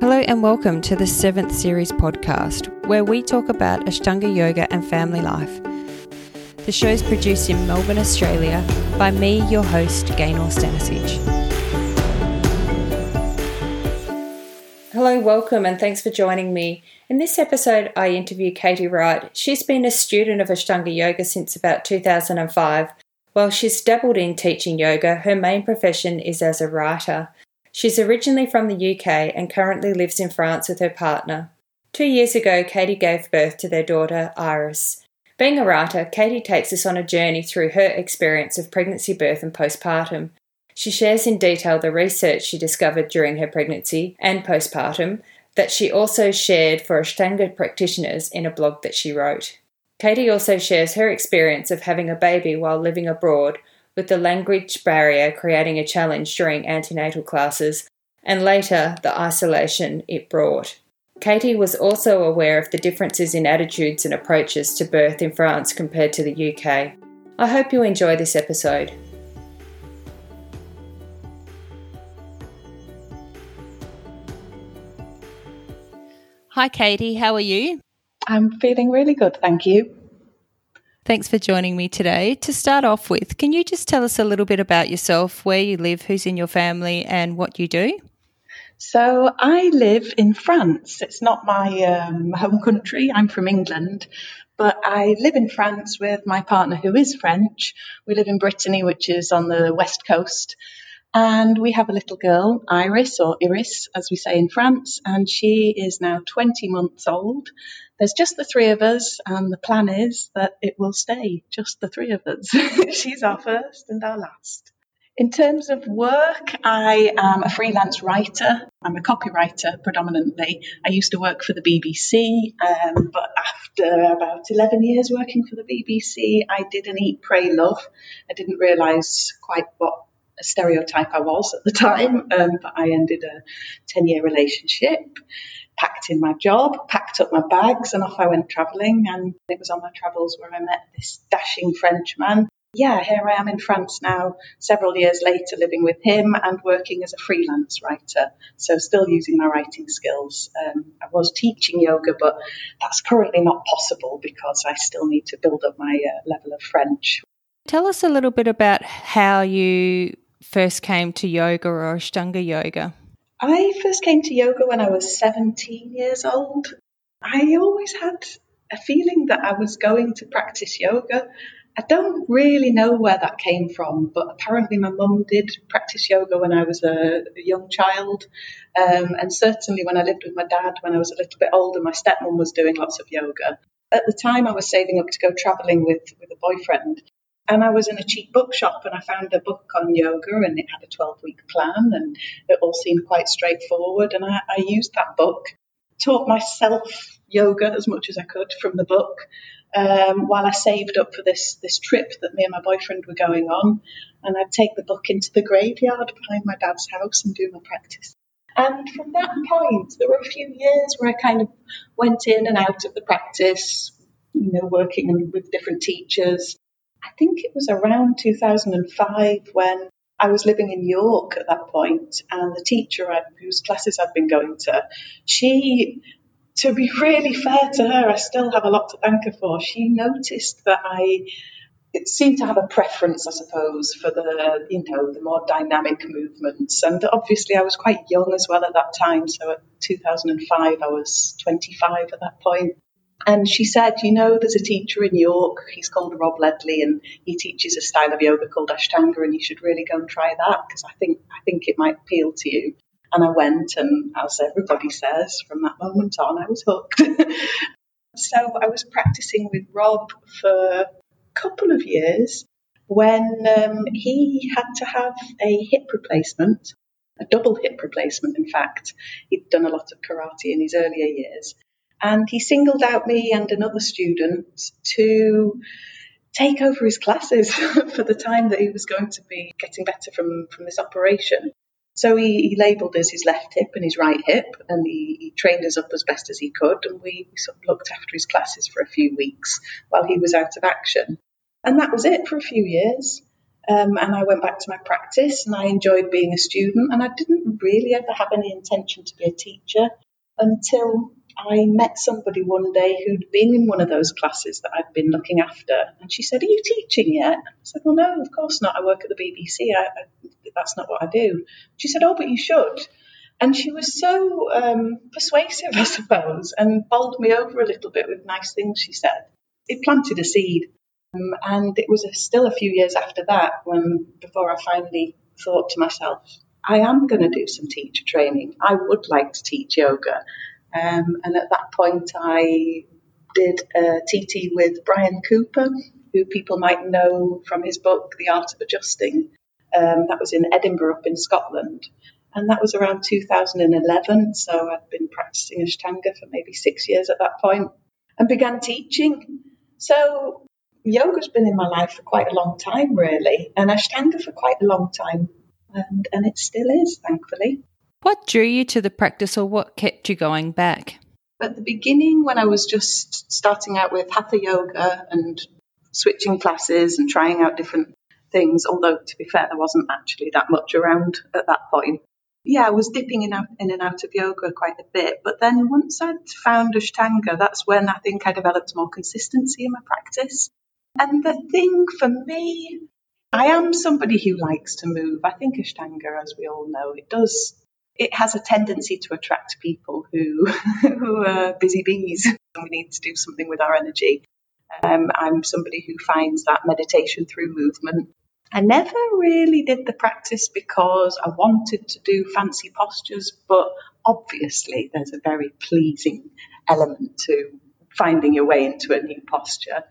Hello and welcome to the seventh series podcast, where we talk about Ashtanga yoga and family life. The show is produced in Melbourne, Australia, by me, your host, Gaynor Stanisic. Hello, welcome, and thanks for joining me. In this episode, I interview Katie Wright. She's been a student of Ashtanga yoga since about 2005. While she's dabbled in teaching yoga, her main profession is as a writer. She's originally from the UK and currently lives in France with her partner. Two years ago, Katie gave birth to their daughter, Iris. Being a writer, Katie takes us on a journey through her experience of pregnancy, birth, and postpartum. She shares in detail the research she discovered during her pregnancy and postpartum that she also shared for Ashtanga practitioners in a blog that she wrote. Katie also shares her experience of having a baby while living abroad, with the language barrier creating a challenge during antenatal classes, and later the isolation it brought. Katie was also aware of the differences in attitudes and approaches to birth in France compared to the UK. I hope you enjoy this episode. Hi, Katie, how are you? I'm feeling really good, thank you. Thanks for joining me today. To start off with, can you just tell us a little bit about yourself, where you live, who's in your family, and what you do? So I live in France. It's not my um, home country. I'm from England, but I live in France with my partner who is French. We live in Brittany, which is on the west coast. And we have a little girl, Iris, or Iris, as we say in France, and she is now 20 months old. There's just the three of us, and the plan is that it will stay just the three of us. She's our first and our last. In terms of work, I am a freelance writer. I'm a copywriter predominantly. I used to work for the BBC, um, but after about 11 years working for the BBC, I did an Eat, Pray, Love. I didn't realise quite what a stereotype I was at the time, um, but I ended a 10 year relationship, packed in my job, packed up my bags, and off I went travelling. And it was on my travels where I met this dashing Frenchman yeah, here I am in France now, several years later, living with him and working as a freelance writer. So, still using my writing skills. Um, I was teaching yoga, but that's currently not possible because I still need to build up my uh, level of French. Tell us a little bit about how you first came to yoga or Ashtanga yoga. I first came to yoga when I was 17 years old. I always had a feeling that I was going to practice yoga. I don't really know where that came from, but apparently my mum did practice yoga when I was a, young child. Um, and certainly when I lived with my dad when I was a little bit older, my stepmom was doing lots of yoga. At the time, I was saving up to go travelling with, with a boyfriend. And I was in a cheap bookshop and I found a book on yoga and it had a 12 week plan and it all seemed quite straightforward. And I, I used that book, taught myself yoga as much as I could from the book um, while I saved up for this this trip that me and my boyfriend were going on, and I'd take the book into the graveyard behind my dad's house and do my practice. And from that point, there were a few years where I kind of went in and out of the practice, you know, working with different teachers. I think it was around 2005 when I was living in York at that point, and the teacher whose classes I'd been going to, she to be really fair to her, I still have a lot to thank her for. She noticed that I it seemed to have a preference, I suppose, for the you know the more dynamic movements. And obviously, I was quite young as well at that time. So at 2005, I was 25 at that point. And she said, you know, there's a teacher in York. He's called Rob Ledley, and he teaches a style of yoga called Ashtanga, and you should really go and try that because I think I think it might appeal to you. And I went, and as everybody says, from that moment on, I was hooked. so I was practicing with Rob for a couple of years when um, he had to have a hip replacement, a double hip replacement, in fact. He'd done a lot of karate in his earlier years. And he singled out me and another student to take over his classes for the time that he was going to be getting better from, from this operation. So he, he labelled us his left hip and his right hip, and he, he, trained us up as best as he could. And we, we sort of looked after his classes for a few weeks while he was out of action. And that was it for a few years. Um, and I went back to my practice and I enjoyed being a student. And I didn't really ever have any intention to be a teacher until I met somebody one day who'd been in one of those classes that I'd been looking after. And she said, Are you teaching yet? I said, Well, no, of course not. I work at the BBC. I, I, that's not what I do. She said, Oh, but you should. And she was so um, persuasive, I suppose, and bowled me over a little bit with nice things she said. It planted a seed. Um, and it was a, still a few years after that when, before I finally thought to myself, I am going to do some teacher training. I would like to teach yoga. Um, and at that point, I did a TT with Brian Cooper, who people might know from his book, The Art of Adjusting. Um, that was in Edinburgh, up in Scotland. And that was around 2011. So I'd been practicing Ashtanga for maybe six years at that point and began teaching. So yoga's been in my life for quite a long time, really, and Ashtanga for quite a long time. And, and it still is, thankfully. What drew you to the practice or what kept you going back? At the beginning, when I was just starting out with Hatha Yoga and switching classes and trying out different things, although to be fair, there wasn't actually that much around at that point. Yeah, I was dipping in, in and out of yoga quite a bit. But then once I'd found Ashtanga, that's when I think I developed more consistency in my practice. And the thing for me, I am somebody who likes to move. I think Ashtanga, as we all know, it does it has a tendency to attract people who, who are busy bees we need to do something with our energy. Um, I'm somebody who finds that meditation through movement. I never really did the practice because I wanted to do fancy postures, but obviously there's a very pleasing element to finding your way into a new posture.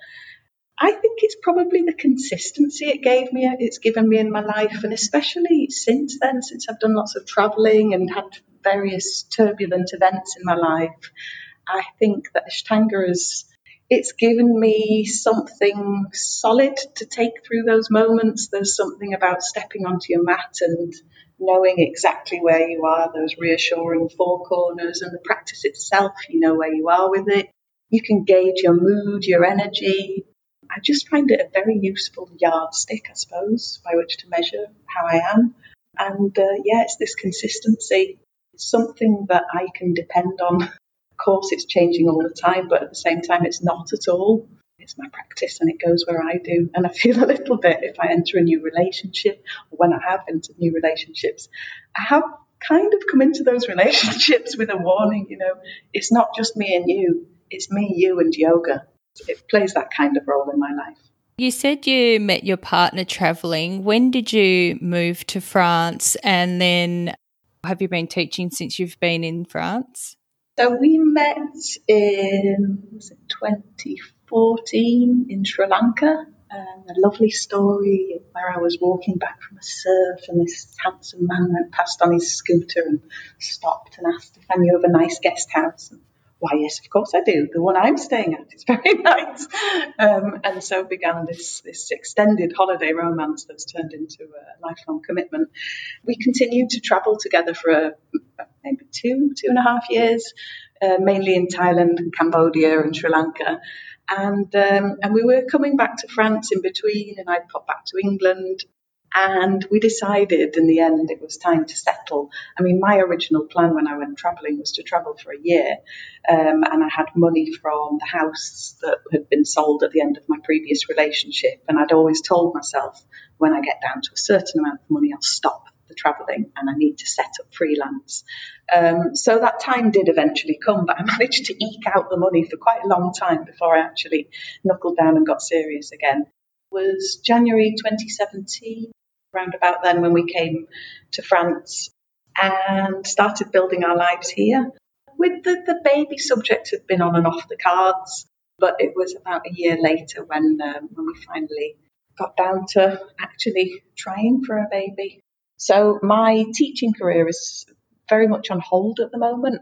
I think it's probably the consistency it gave me, it's given me in my life, and especially since then, since I've done lots of traveling and had various turbulent events in my life, I think that Ashtanga has it's given me something solid to take through those moments. There's something about stepping onto your mat and knowing exactly where you are, those reassuring four corners, and the practice itself, you know where you are with it. You can gauge your mood, your energy, I just find it a very useful yardstick, I suppose, by which to measure how I am. And uh, yeah, it's this consistency. It's something that I can depend on. Of course, it's changing all the time, but at the same time, it's not at all. It's my practice and it goes where I do. And I feel a little bit if I enter a new relationship, or when I have entered new relationships, I have kind of come into those relationships with a warning, you know, it's not just me and you, it's me, you, and yoga it plays that kind of role in my life. You said you met your partner traveling. When did you move to France? And then have you been teaching since you've been in France? So we met in was it 2014 in Sri Lanka. Um, a lovely story where I was walking back from a surf and this handsome man went past on his scooter and stopped and asked if I knew of a nice guest house. And why, yes, of course I do. The one I'm staying at is very nice. Um, and so began this, this extended holiday romance that's turned into a lifelong commitment. We continued to travel together for a, maybe two, two and a half years, uh, mainly in Thailand and Cambodia and Sri Lanka. And, um, and we were coming back to France in between, and I'd pop back to England. And we decided in the end it was time to settle. I mean, my original plan when I went travelling was to travel for a year. Um, and I had money from the house that had been sold at the end of my previous relationship. And I'd always told myself when I get down to a certain amount of money, I'll stop the travelling and I need to set up freelance. Um, so that time did eventually come, but I managed to eke out the money for quite a long time before I actually knuckled down and got serious again. Was January 2017 around about then when we came to France and started building our lives here. With the, the baby subject had been on and off the cards, but it was about a year later when um, when we finally got down to actually trying for a baby. So my teaching career is very much on hold at the moment.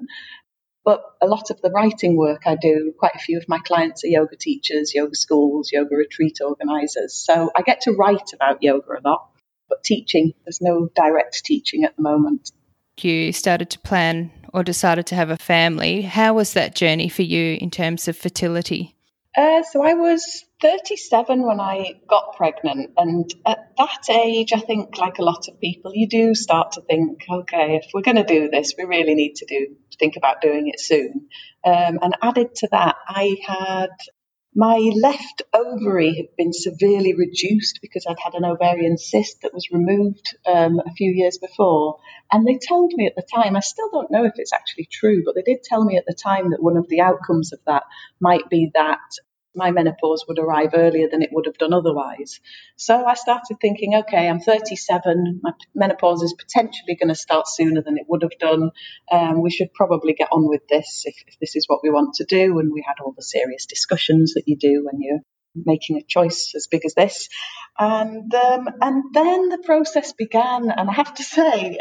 But a lot of the writing work I do, quite a few of my clients are yoga teachers, yoga schools, yoga retreat organisers. So I get to write about yoga a lot. But teaching, there's no direct teaching at the moment. You started to plan or decided to have a family. How was that journey for you in terms of fertility? Uh, so I was 37 when I got pregnant, and at that age, I think, like a lot of people, you do start to think, okay, if we're going to do this, we really need to do think about doing it soon. Um, and added to that, I had my left ovary had been severely reduced because I'd had an ovarian cyst that was removed um, a few years before. And they told me at the time, I still don't know if it's actually true, but they did tell me at the time that one of the outcomes of that might be that my menopause would arrive earlier than it would have done otherwise. So I started thinking, okay, I'm 37, my menopause is potentially going to start sooner than it would have done. Um, we should probably get on with this if, if this is what we want to do. And we had all the serious discussions that you do when you're making a choice as big as this. And um, and then the process began, and I have to say,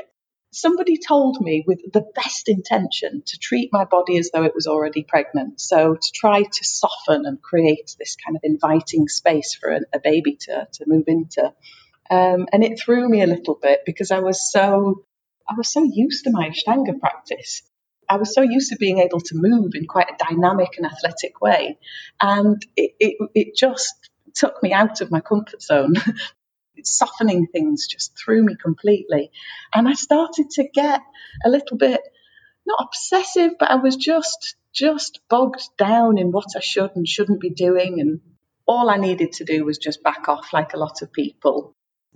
somebody told me with the best intention to treat my body as though it was already pregnant. So to try to soften and create this kind of inviting space for a, a baby to, to move into. Um, and it threw me a little bit because I was so I was so used to my Ashtanga practice. I was so used to being able to move in quite a dynamic and athletic way. And it, it, it just took me out of my comfort zone softening things just threw me completely. And I started to get a little bit, not obsessive, but I was just, just bogged down in what I should and shouldn't be doing. And all I needed to do was just back off like a lot of people.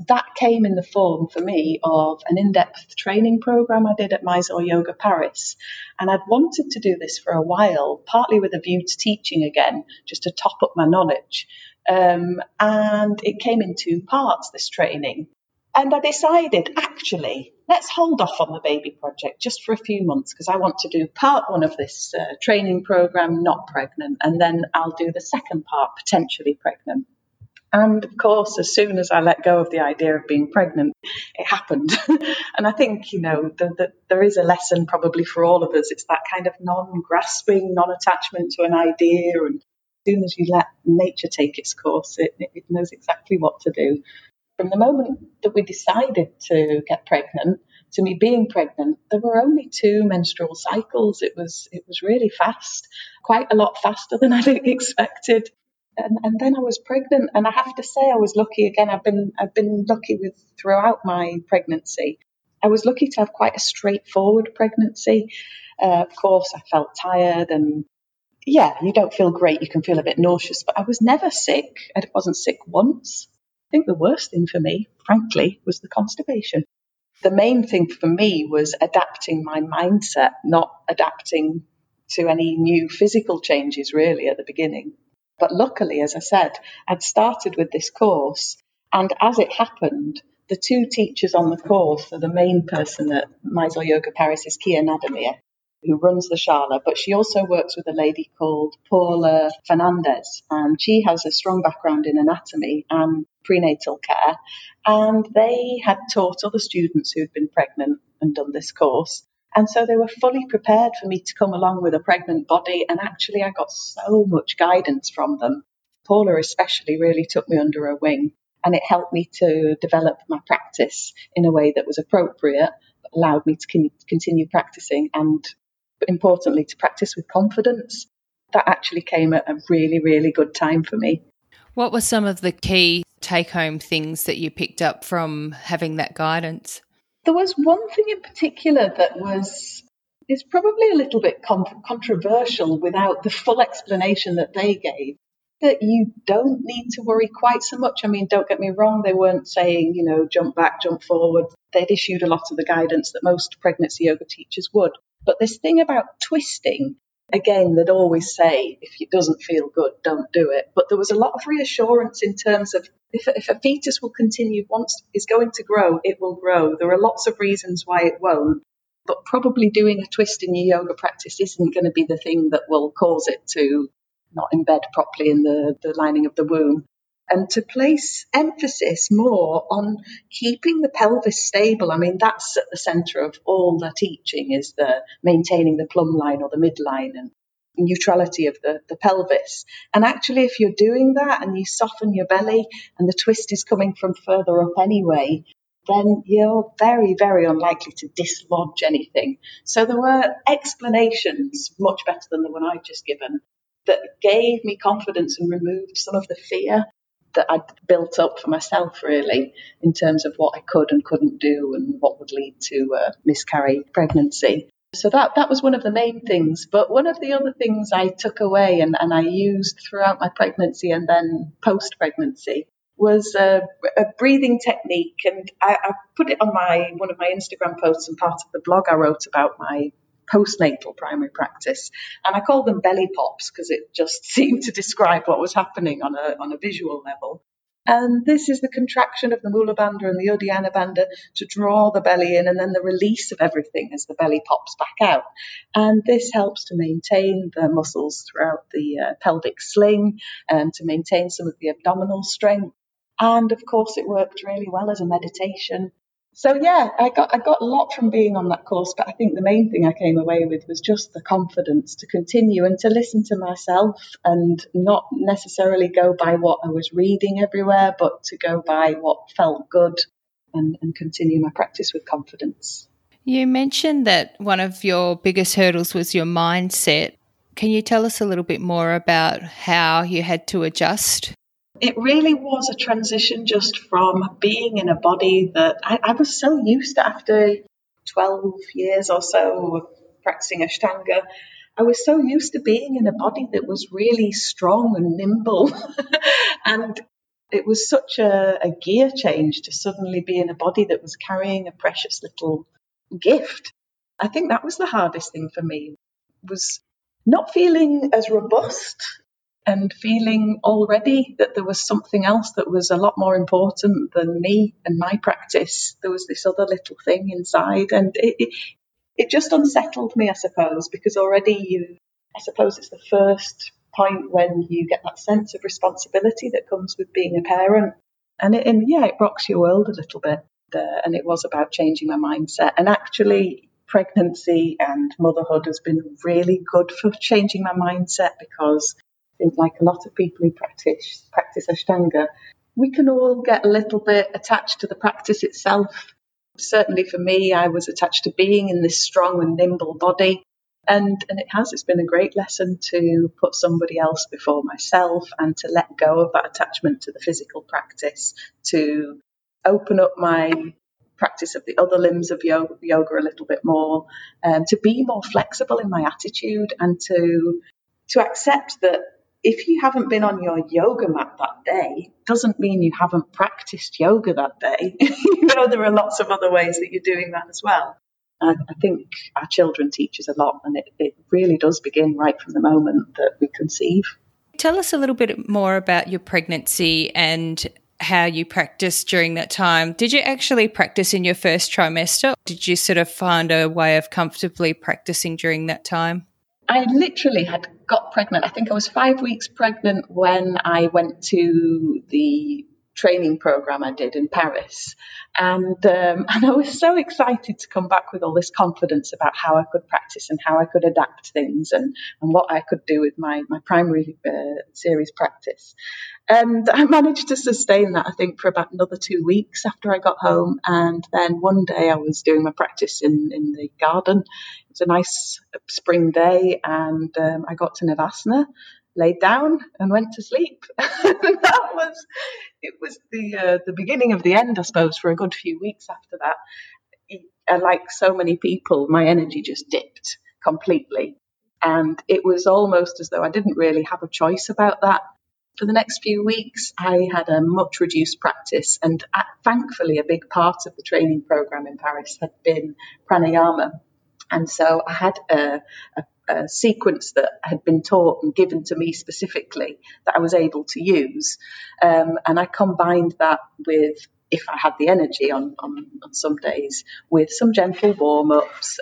That came in the form for me of an in depth training program I did at Mysore Yoga Paris. And I'd wanted to do this for a while, partly with a view to teaching again, just to top up my knowledge. Um, and it came in two parts, this training. And I decided, actually, let's hold off on the baby project just for a few months because I want to do part one of this uh, training program, not pregnant, and then I'll do the second part, potentially pregnant. And of course, as soon as I let go of the idea of being pregnant, it happened. and I think, you know, the, the, there is a lesson probably for all of us. It's that kind of non grasping, non attachment to an idea and soon as you let nature take its course, it, it knows exactly what to do. From the moment that we decided to get pregnant to me being pregnant, there were only two menstrual cycles. It was it was really fast, quite a lot faster than I'd expected. And, and then I was pregnant, and I have to say I was lucky again. I've been I've been lucky with throughout my pregnancy. I was lucky to have quite a straightforward pregnancy. Uh, of course, I felt tired and yeah, you don't feel great. You can feel a bit nauseous, but I was never sick. I wasn't sick once. I think the worst thing for me, frankly, was the constipation. The main thing for me was adapting my mindset, not adapting to any new physical changes really at the beginning. But luckily, as I said, I'd started with this course, and as it happened, the two teachers on the course, the main person at Mysore Yoga Paris is Kia who runs the Shala, but she also works with a lady called Paula Fernandez, and she has a strong background in anatomy and prenatal care. And they had taught other students who'd been pregnant and done this course. And so they were fully prepared for me to come along with a pregnant body. And actually, I got so much guidance from them. Paula, especially, really took me under her wing and it helped me to develop my practice in a way that was appropriate, allowed me to continue practicing and importantly, to practice with confidence. That actually came at a really, really good time for me. What were some of the key take home things that you picked up from having that guidance? There was one thing in particular that was is probably a little bit con- controversial without the full explanation that they gave that you don't need to worry quite so much. I mean, don't get me wrong, they weren't saying, you know, jump back, jump forward. They'd issued a lot of the guidance that most pregnancy yoga teachers would. But this thing about twisting, again, they'd always say, if it doesn't feel good, don't do it. But there was a lot of reassurance in terms of if, if a fetus will continue, once is going to grow, it will grow. There are lots of reasons why it won't. But probably doing a twist in your yoga practice isn't going to be the thing that will cause it to not embed properly in the, the lining of the womb and to place emphasis more on keeping the pelvis stable. I mean, that's at the center of all the teaching is the maintaining the plumb line or the midline and neutrality of the, the pelvis. And actually, if you're doing that and you soften your belly and the twist is coming from further up anyway, then you're very, very unlikely to dislodge anything. So there were explanations much better than the one I've just given that gave me confidence and removed some of the fear that I'd built up for myself, really, in terms of what I could and couldn't do and what would lead to a miscarried pregnancy. So that, that was one of the main things. But one of the other things I took away and, and I used throughout my pregnancy and then post pregnancy was a, a, breathing technique. And I, I put it on my one of my Instagram posts and part of the blog I wrote about my postnatal primary practice. And I called them belly pops because it just seemed to describe what was happening on a, on a visual level. And this is the contraction of the Mula Bandha and the Uddiyana Bandha to draw the belly in, and then the release of everything as the belly pops back out. And this helps to maintain the muscles throughout the uh, pelvic sling and to maintain some of the abdominal strength. And of course, it worked really well as a meditation so yeah, I got I got a lot from being on that course, but I think the main thing I came away with was just the confidence to continue and to listen to myself and not necessarily go by what I was reading everywhere, but to go by what felt good and, and continue my practice with confidence. You mentioned that one of your biggest hurdles was your mindset. Can you tell us a little bit more about how you had to adjust? It really was a transition just from being in a body that I, I, was so used to after 12 years or so of practicing Ashtanga. I was so used to being in a body that was really strong and nimble. and it was such a, a gear change to suddenly be in a body that was carrying a precious little gift. I think that was the hardest thing for me was not feeling as robust and feeling already that there was something else that was a lot more important than me and my practice. There was this other little thing inside, and it, it, it just unsettled me, I suppose, because already you, I suppose it's the first point when you get that sense of responsibility that comes with being a parent. And, it, and yeah, it rocks your world a little bit. Uh, and it was about changing my mindset. And actually, pregnancy and motherhood has been really good for changing my mindset because think like a lot of people who practice practice Ashtanga, we can all get a little bit attached to the practice itself. Certainly for me, I was attached to being in this strong and nimble body. And, and it has, it's been a great lesson to put somebody else before myself and to let go of that attachment to the physical practice, to open up my practice of the other limbs of yoga, yoga a little bit more, um, to be more flexible in my attitude and to to accept that if you haven't been on your yoga mat that day, doesn't mean you haven't practiced yoga that day. you know, there are lots of other ways that you're doing that as well. I, I think our children teach us a lot, and it, it really does begin right from the moment that we conceive. Tell us a little bit more about your pregnancy and how you practiced during that time. Did you actually practice in your first trimester? Did you sort of find a way of comfortably practicing during that time? I literally had got pregnant. I think I was five weeks pregnant when I went to the training program I did in Paris. And, um, and I was so excited to come back with all this confidence about how I could practice and how I could adapt things and, and what I could do with my, my primary uh, series practice. And I managed to sustain that, I think, for about another two weeks after I got home. And then one day I was doing my practice in, in the garden. It was a nice spring day, and um, I got to Navasana, laid down, and went to sleep. that was it was the uh, the beginning of the end, I suppose, for a good few weeks after that. And like so many people, my energy just dipped completely. And it was almost as though I didn't really have a choice about that for the next few weeks, I had a much reduced practice, and uh, thankfully, a big part of the training program in Paris had been pranayama. And so I had a, a, sequence that had been taught and given to me specifically that I was able to use. Um, and I combined that with, if I had the energy on, on, on some days, with some gentle warm ups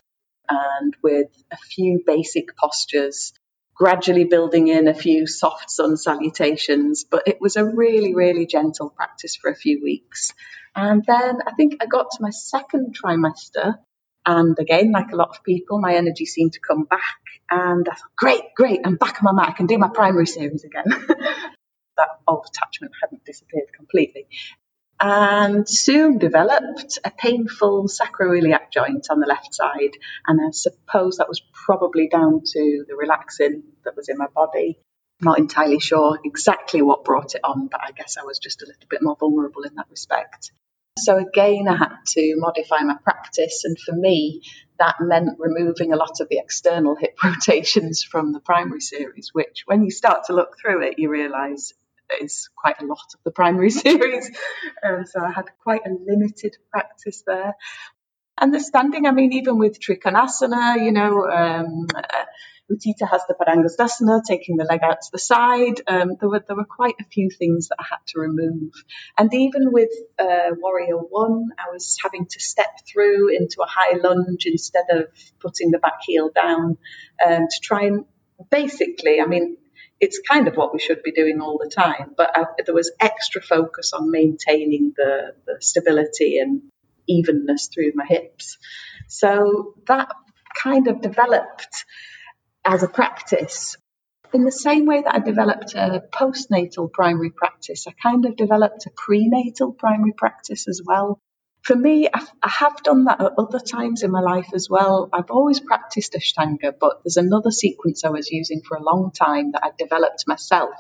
and with a few basic postures gradually building in a few soft sun salutations, but it was a really, really gentle practice for a few weeks. And then I think I got to my second trimester, and again, like a lot of people, my energy seemed to come back. And I thought, great, great, I'm back on my mat. I can do my primary series again. that old attachment hadn't disappeared completely and soon developed a painful sacroiliac joint on the left side. And I suppose that was probably down to the relaxin that was in my body. not entirely sure exactly what brought it on, but I guess I was just a little bit more vulnerable in that respect. So again, I had to modify my practice, and for me, that meant removing a lot of the external hip rotations from the primary series, which when you start to look through it, you realise is quite a lot of the primary series. Um, so I had quite a limited practice there. And the standing, I mean, even with Trikonasana, you know, um, Utthita Hasta Padangusthasana, taking the leg out to the side. Um, there were there were quite a few things that I had to remove, and even with uh, Warrior One, I was having to step through into a high lunge instead of putting the back heel down um, to try and basically, I mean, it's kind of what we should be doing all the time, but I, there was extra focus on maintaining the, the stability and evenness through my hips. So that kind of developed as a practice. In the same way that I developed a postnatal primary practice, I kind of developed a prenatal primary practice as well. For me, I, I have done that at other times in my life as well. I've always practiced Ashtanga, but there's another sequence I was using for a long time that I developed myself.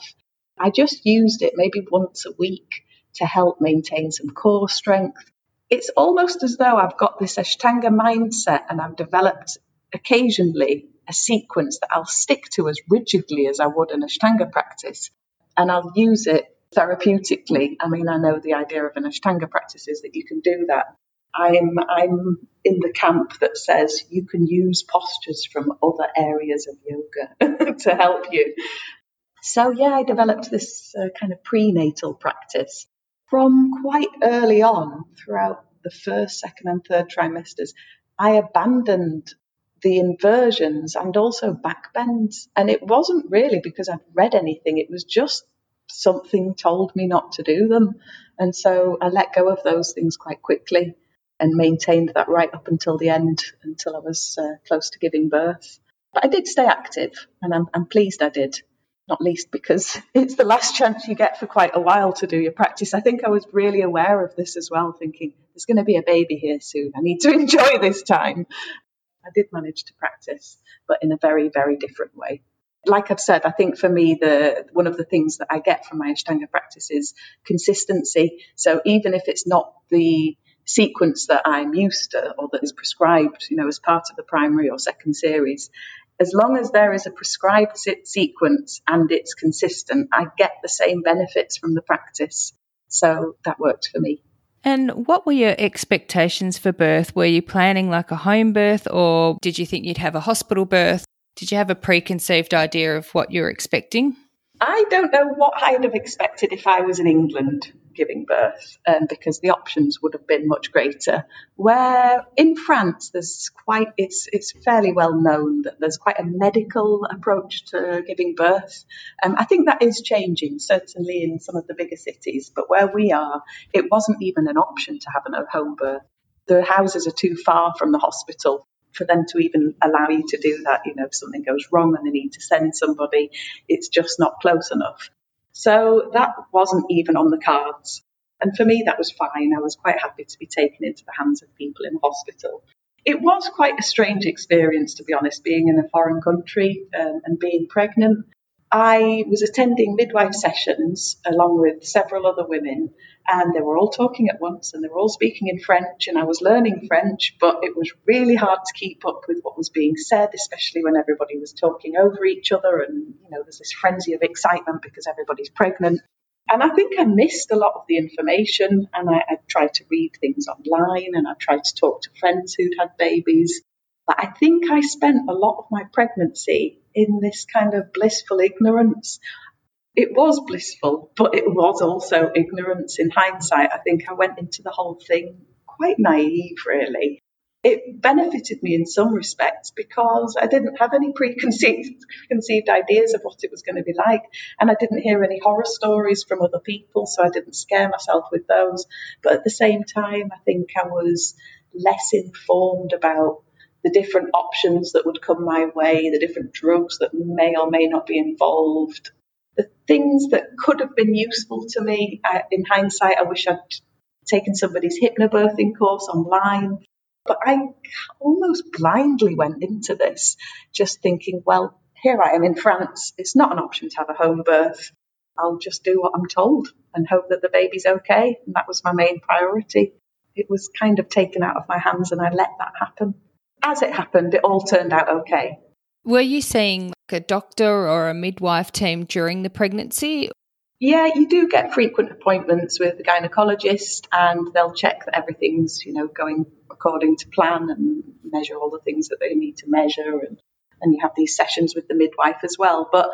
I just used it maybe once a week to help maintain some core strength. It's almost as though I've got this Ashtanga mindset and I've developed occasionally a sequence that I'll stick to as rigidly as I would an Ashtanga practice. And I'll use it therapeutically. I mean, I know the idea of an Ashtanga practice is that you can do that. I'm, I'm in the camp that says you can use postures from other areas of yoga to help you. So, yeah, I developed this uh, kind of prenatal practice from quite early on throughout the first, second, and third trimesters. I abandoned the inversions and also backbends. And it wasn't really because I'd read anything, it was just something told me not to do them. And so I let go of those things quite quickly and maintained that right up until the end, until I was uh, close to giving birth. But I did stay active, and I'm, I'm pleased I did not least because it's the last chance you get for quite a while to do your practice. I think I was really aware of this as well, thinking there's going to be a baby here soon. I need to enjoy this time. I did manage to practice, but in a very, very different way. Like I've said, I think for me, the one of the things that I get from my Ashtanga practice is consistency. So even if it's not the sequence that I'm used to or that is prescribed, you know, as part of the primary or second series, as long as there is a prescribed sequence and it's consistent, I get the same benefits from the practice. So that worked for me. And what were your expectations for birth? Were you planning like a home birth or did you think you'd have a hospital birth? Did you have a preconceived idea of what you were expecting? I don't know what I'd have expected if I was in England giving birth um, because the options would have been much greater. Where in France, there's quite it's it's fairly well known that there's quite a medical approach to giving birth. Um, I think that is changing, certainly in some of the bigger cities. But where we are, it wasn't even an option to have a home birth. The houses are too far from the hospital for them to even allow you to do that. You know, if something goes wrong and they need to send somebody, it's just not close enough. So that wasn't even on the cards. And for me, that was fine. I was quite happy to be taken into the hands of people in hospital. It was quite a strange experience, to be honest, being in a foreign country um, and being pregnant. I was attending midwife sessions along with several other women, and they were all talking at once and they were all speaking in French, and I was learning French, but it was really hard to keep up with what was being said, especially when everybody was talking over each other, and you know, there's this frenzy of excitement because everybody's pregnant. And I think I missed a lot of the information, and I, I tried to read things online, and I tried to talk to friends who'd had babies. But I think I spent a lot of my pregnancy in this kind of blissful ignorance. It was blissful, but it was also ignorance. In hindsight, I think I went into the whole thing quite naive, really. It benefited me in some respects because I didn't have any preconceived conceived ideas of what it was going to be like, and I didn't hear any horror stories from other people, so I didn't scare myself with those. But at the same time, I think I was less informed about the different options that would come my way, the different drugs that may or may not be involved, the things that could have been useful to me. I, in hindsight, I wish I'd taken somebody's hypnobirthing course online. But I almost blindly went into this, just thinking, well, here I am in France. It's not an option to have a home birth. I'll just do what I'm told and hope that the baby's okay. And that was my main priority. It was kind of taken out of my hands and I let that happen. As it happened, it all turned out okay. Were you seeing like a doctor or a midwife team during the pregnancy? Yeah, you do get frequent appointments with the gynecologist and they'll check that everything's, you know, going according to plan and measure all the things that they need to measure and, and you have these sessions with the midwife as well. But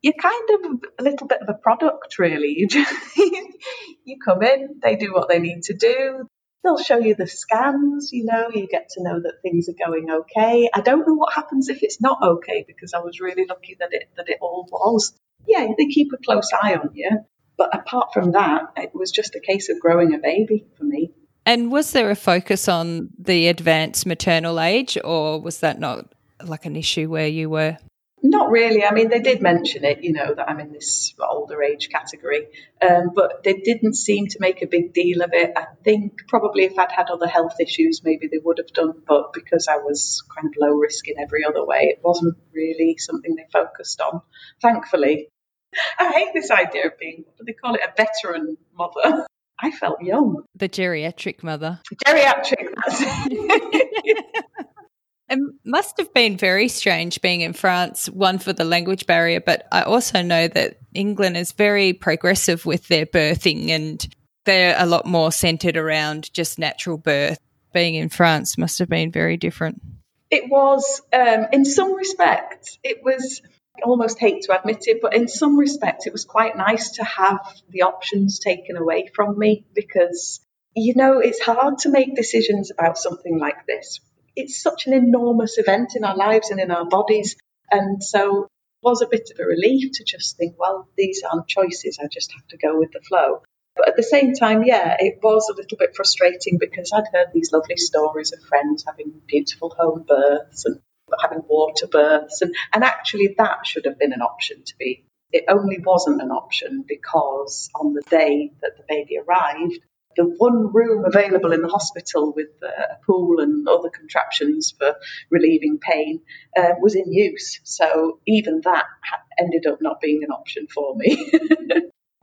you're kind of a little bit of a product, really. You just you come in, they do what they need to do. They'll show you the scans, you know, you get to know that things are going okay. I don't know what happens if it's not okay because I was really lucky that it that it all was. Yeah, they keep a close eye on you. But apart from that, it was just a case of growing a baby for me. And was there a focus on the advanced maternal age, or was that not like an issue where you were? Not really. I mean, they did mention it, you know, that I'm in this older age category, um, but they didn't seem to make a big deal of it. I think probably if I'd had other health issues, maybe they would have done, but because I was kind of low risk in every other way, it wasn't really something they focused on, thankfully. I hate this idea of being, what do they call it, a veteran mother. I felt young. The geriatric mother. Geriatric, It must have been very strange being in France, one for the language barrier, but I also know that England is very progressive with their birthing and they're a lot more centered around just natural birth. Being in France must have been very different. It was, um, in some respects, it was, I almost hate to admit it, but in some respects, it was quite nice to have the options taken away from me because, you know, it's hard to make decisions about something like this it's such an enormous event in our lives and in our bodies. And so it was a bit of a relief to just think, well, these aren't choices. I just have to go with the flow. But at the same time, yeah, it was a little bit frustrating because I'd heard these lovely stories of friends having beautiful home births and having water births. And, and actually, that should have been an option to be. It only wasn't an option because on the day that the baby arrived, the one room available in the hospital with a pool and other contraptions for relieving pain uh, was in use. So even that ended up not being an option for me.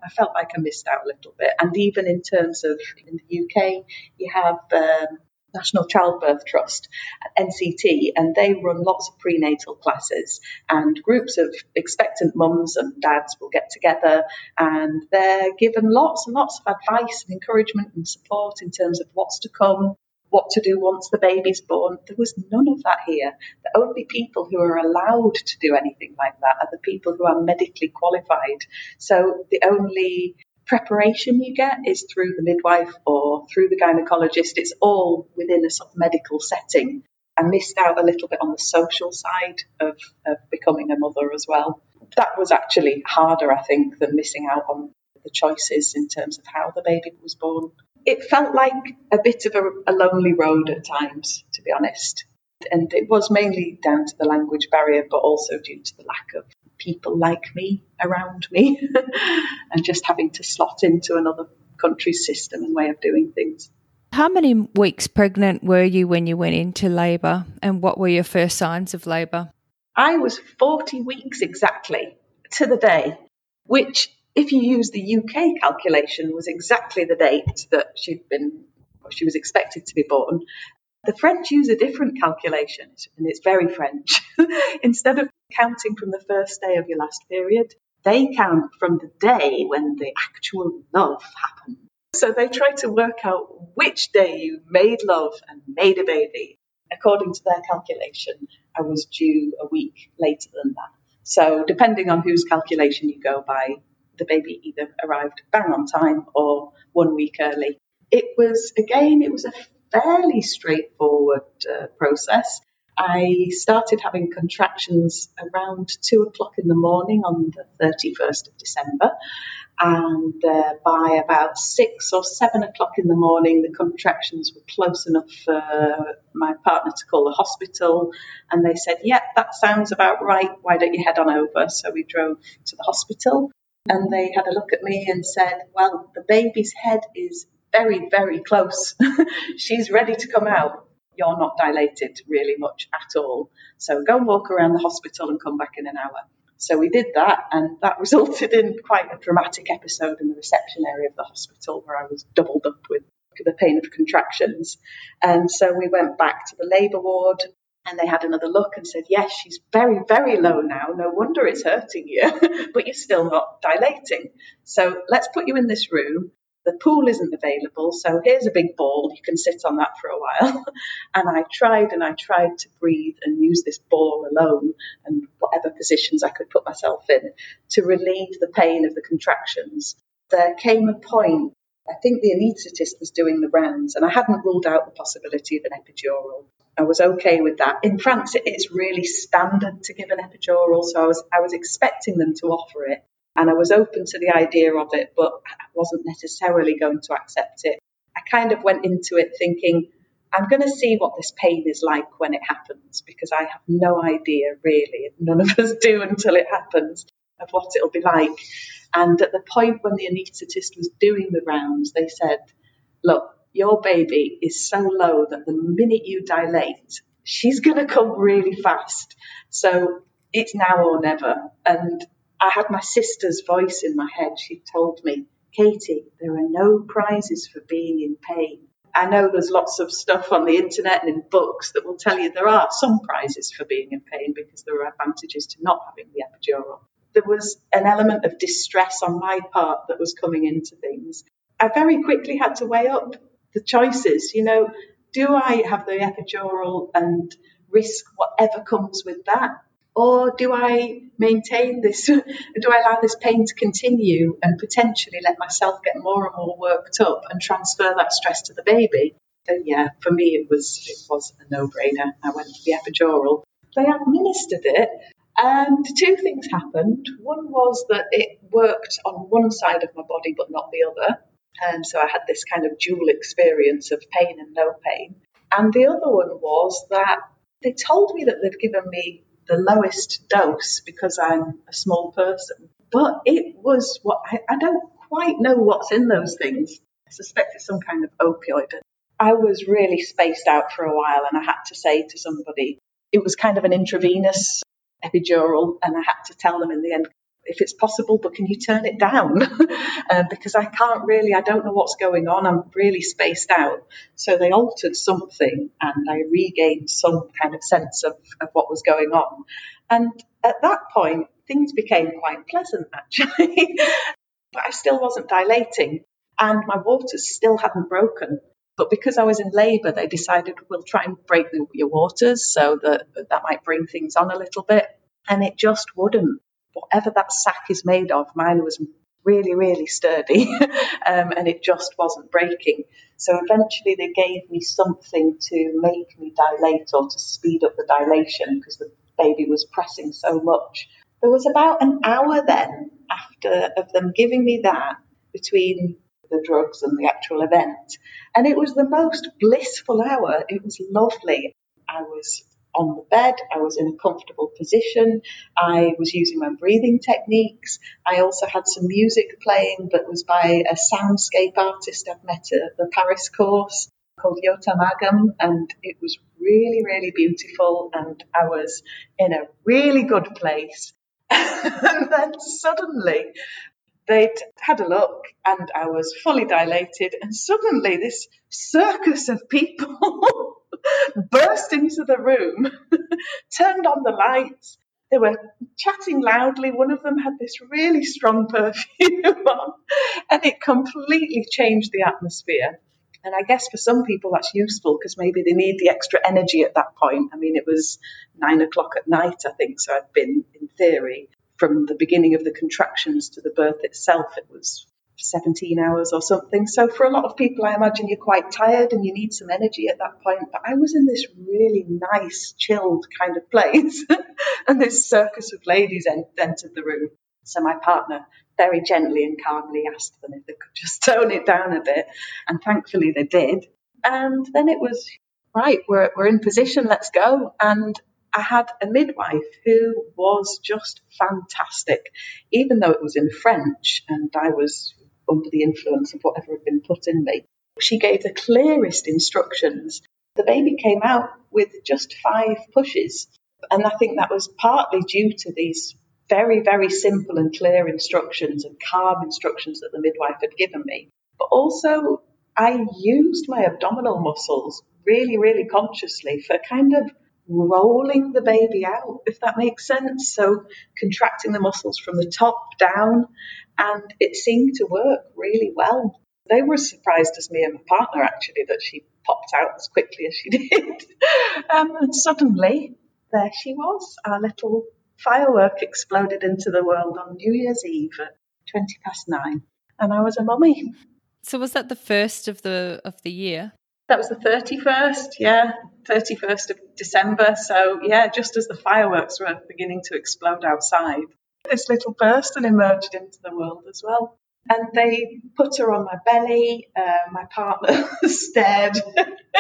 I felt like I missed out a little bit. And even in terms of in the UK, you have um, National Childbirth Trust, NCT, and they run lots of prenatal classes. And groups of expectant mums and dads will get together and they're given lots and lots of advice and encouragement and support in terms of what's to come, what to do once the baby's born. There was none of that here. The only people who are allowed to do anything like that are the people who are medically qualified. So the only preparation you get is through the midwife or through the gynecologist. It's all within a sort of medical setting. I missed out a little bit on the social side of, of becoming a mother as well. That was actually harder, I think, than missing out on the choices in terms of how the baby was born. It felt like a bit of a, a lonely road at times, to be honest. And it was mainly down to the language barrier, but also due to the lack of people like me around me and just having to slot into another country's system and way of doing things. How many weeks pregnant were you when you went into labour and what were your first signs of labour? I was 40 weeks exactly to the day, which, if you use the UK calculation, was exactly the date that she'd been, she was expected to be born. The French use a different calculation, and it's very French. Instead of counting from the first day of your last period, they count from the day when the actual love happened. So they try to work out which day you made love and made a baby. According to their calculation, I was due a week later than that. So, depending on whose calculation you go by, the baby either arrived bang on time or one week early. It was, again, it was a fairly straightforward uh, process. I started having contractions around two o'clock in the morning on the 31st of December. And uh, by about six or seven o'clock in the morning, the contractions were close enough for my partner to call the hospital. And they said, Yep, that sounds about right. Why don't you head on over? So we drove to the hospital and they had a look at me and said, Well, the baby's head is very, very close. She's ready to come out. You're not dilated really much at all. So go and walk around the hospital and come back in an hour. So we did that, and that resulted in quite a dramatic episode in the reception area of the hospital where I was doubled up with the pain of contractions. And so we went back to the labour ward, and they had another look and said, Yes, she's very, very low now. No wonder it's hurting you, but you're still not dilating. So let's put you in this room the pool isn't available, so here's a big ball. You can sit on that for a while. and I tried and I tried to breathe and use this ball alone and whatever positions I could put myself in to relieve the pain of the contractions. There came a point, I think the anaesthetist was doing the rounds, and I hadn't ruled out the possibility of an epidural. I was okay with that. In France, it's really standard to give an epidural, so I was I was expecting them to offer it and I was open to the idea of it, but I wasn't necessarily going to accept it. I kind of went into it thinking, I'm going to see what this pain is like when it happens because I have no idea really. None of us do until it happens of what it'll be like. And at the point when the anaesthetist was doing the rounds, they said, Look, your baby is so low that the minute you dilate, she's going to come really fast. So it's now or never. And I had my sister's voice in my head. She told me, Katie, there are no prizes for being in pain. I know there's lots of stuff on the internet and in books that will tell you there are some prizes for being in pain because there are advantages to not having the epidural. There was an element of distress on my part that was coming into things. I very quickly had to weigh up the choices. You know, do I have the epidural and risk whatever comes with that? Or do I maintain this? do I allow this pain to continue and potentially let myself get more and more worked up and transfer that stress to the baby? Then yeah, for me it was it was a no-brainer. I went for the epidural. They administered it, and two things happened. One was that it worked on one side of my body but not the other, and so I had this kind of dual experience of pain and no pain. And the other one was that they told me that they'd given me the lowest dose because I'm a small person. But it was what I, I don't quite know what's in those things. I suspect it's some kind of opioid. I was really spaced out for a while and I had to say to somebody, it was kind of an intravenous epidural, and I had to tell them in the end, if it's possible, but can you turn it down? uh, because I can't really, I don't know what's going on. I'm really spaced out. So they altered something and I regained some kind of sense of, of what was going on. And at that point, things became quite pleasant actually. but I still wasn't dilating and my waters still hadn't broken. But because I was in labour, they decided we'll try and break the, your waters so that that might bring things on a little bit. And it just wouldn't whatever that sack is made of, mine was really, really sturdy um, and it just wasn't breaking. So eventually they gave me something to make me dilate or to speed up the dilation because the baby was pressing so much. There was about an hour then after of them giving me that between the drugs and the actual event. And it was the most blissful hour. It was lovely. I was on the bed. I was in a comfortable position. I was using my breathing techniques. I also had some music playing that was by a soundscape artist I've met at the Paris course called Yotam Agam, and it was really, really beautiful. And I was in a really good place. and then suddenly, they'd had a look and I was fully dilated, and suddenly this circus of people burst into the room, turned on the lights. They were chatting loudly. One of them had this really strong perfume on, and it completely changed the atmosphere. And I guess for some people that's useful because maybe they need the extra energy at that point. I mean, it was nine o'clock at night, I think, so I'd been, in theory, from the beginning of the contractions to the birth itself, it was 17 hours or something. So for a lot of people, I imagine you're quite tired and you need some energy at that point. But I was in this really nice, chilled kind of place, and this circus of ladies entered the room. So my partner very gently and calmly asked them if they could just tone it down a bit, and thankfully they did. And then it was right, we're we're in position, let's go. And I had a midwife who was just fantastic, even though it was in French and I was under the influence of whatever had been put in me. She gave the clearest instructions. The baby came out with just five pushes. And I think that was partly due to these very, very simple and clear instructions and calm instructions that the midwife had given me. But also, I used my abdominal muscles really, really consciously for kind of rolling the baby out, if that makes sense. So contracting the muscles from the top down, and it seemed to work really well. They were as surprised as me and my partner actually that she popped out as quickly as she did. um, and suddenly, there she was, our little firework exploded into the world on New Year's Eve at 20 past nine. And I was a mummy. So was that the first of the of the year? That was the 31st, yeah, 31st of December. So, yeah, just as the fireworks were beginning to explode outside, this little person emerged into the world as well. And they put her on my belly. Uh, my partner stared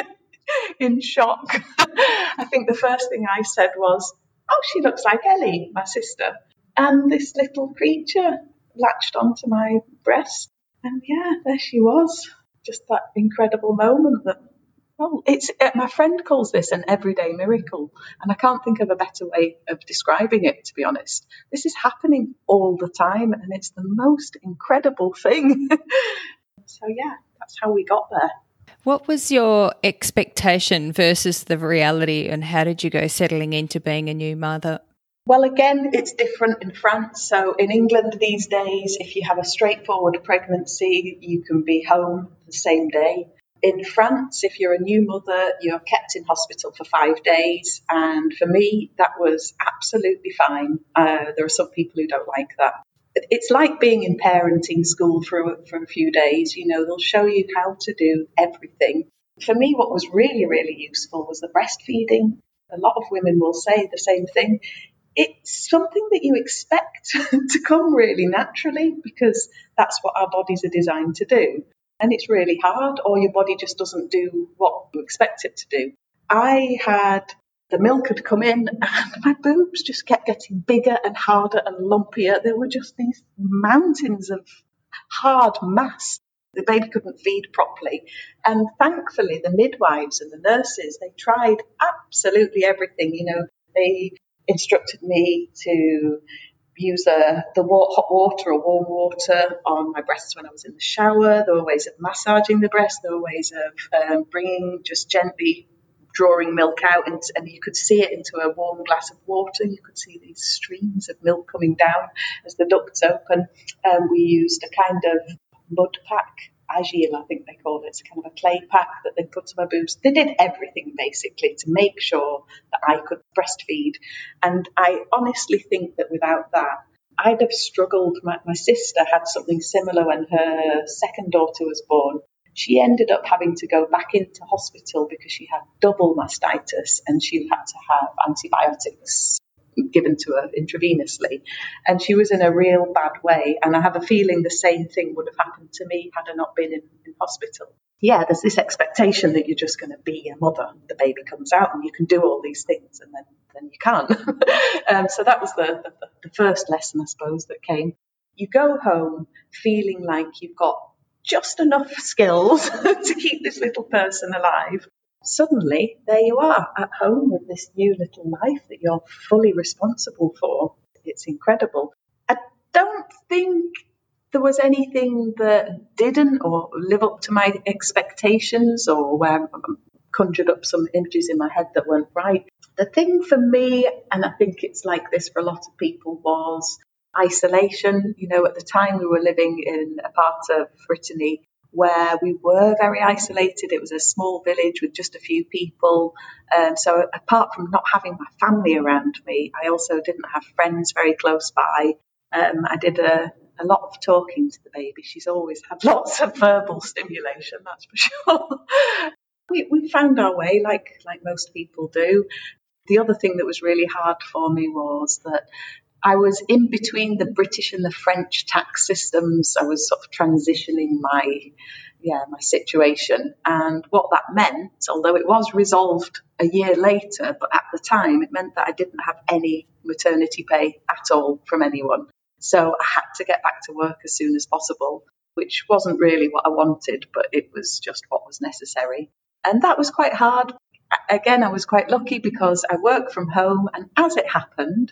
in shock. I think the first thing I said was, Oh, she looks like Ellie, my sister. And this little creature latched onto my breast. And yeah, there she was just that incredible moment that well, it's uh, my friend calls this an everyday miracle, and I can't think of a better way of describing it. To be honest, this is happening all the time, and it's the most incredible thing. so yeah, that's how we got there. What was your expectation versus the reality, and how did you go settling into being a new mother? Well, again, it's different in France. So in England these days, if you have a straightforward pregnancy, you can be home the same day. In France, if you're a new mother, you're kept in hospital for five days. And for me, that was absolutely fine. Uh, there are some people who don't like that. It's like being in parenting school for, for a few days. You know, they'll show you how to do everything. For me, what was really, really useful was the breastfeeding. A lot of women will say the same thing it's something that you expect to come really naturally because that's what our bodies are designed to do. And it's really hard, or your body just doesn't do what you expect it to do. I had the milk had come in, and my boobs just kept getting bigger and harder and lumpier. There were just these mountains of hard mass. The baby couldn't feed properly. And thankfully, the midwives and the nurses, they tried absolutely everything. You know, they instructed me to use a, the hot water or warm water on my breasts when I was in the shower. There were ways of massaging the breast. There were ways of um, bringing, just gently drawing milk out, and, and, you could see it into a warm glass of water. You could see these streams of milk coming down as the ducts open. Um, we used a kind of mud pack argile, I think they call it. It's kind of a clay pack that they put to my boobs. They did everything basically to make sure that I could breastfeed. And I honestly think that without that, I'd have struggled. My, my sister had something similar when her second daughter was born. She ended up having to go back into hospital because she had double mastitis and she had to have antibiotics given to her intravenously. And she was in a real bad way. And I have a feeling the same thing would have happened to me had I not been in, in hospital. Yeah, there's this expectation that you're just going to be a mother. The baby comes out and you can do all these things, and then, then you can't. um, so that was the, the, the first lesson, I suppose, that came. You go home feeling like you've got just enough skills to keep this little person alive suddenly there you are at home with this new little life that you're fully responsible for. It's incredible. I don't think there was anything that didn't or live up to my expectations or where I conjured up some images in my head that weren't right. The thing for me, and I think it's like this for a lot of people, was isolation. You know, at the time we were living in a part of Brittany where we were very isolated. It was a small village with just a few people. Um, so, apart from not having my family around me, I also didn't have friends very close by. Um, I did a, a lot of talking to the baby. She's always had lots of verbal stimulation, that's for sure. we, we found our way like, like most people do. The other thing that was really hard for me was that I was in between the British and the French tax systems. I was sort of transitioning my yeah, my situation. And what that meant, although it was resolved a year later, but at the time it meant that I didn't have any maternity pay at all from anyone. So I had to get back to work as soon as possible, which wasn't really what I wanted, but it was just what was necessary. And that was quite hard. again, I was quite lucky because I work from home, and as it happened,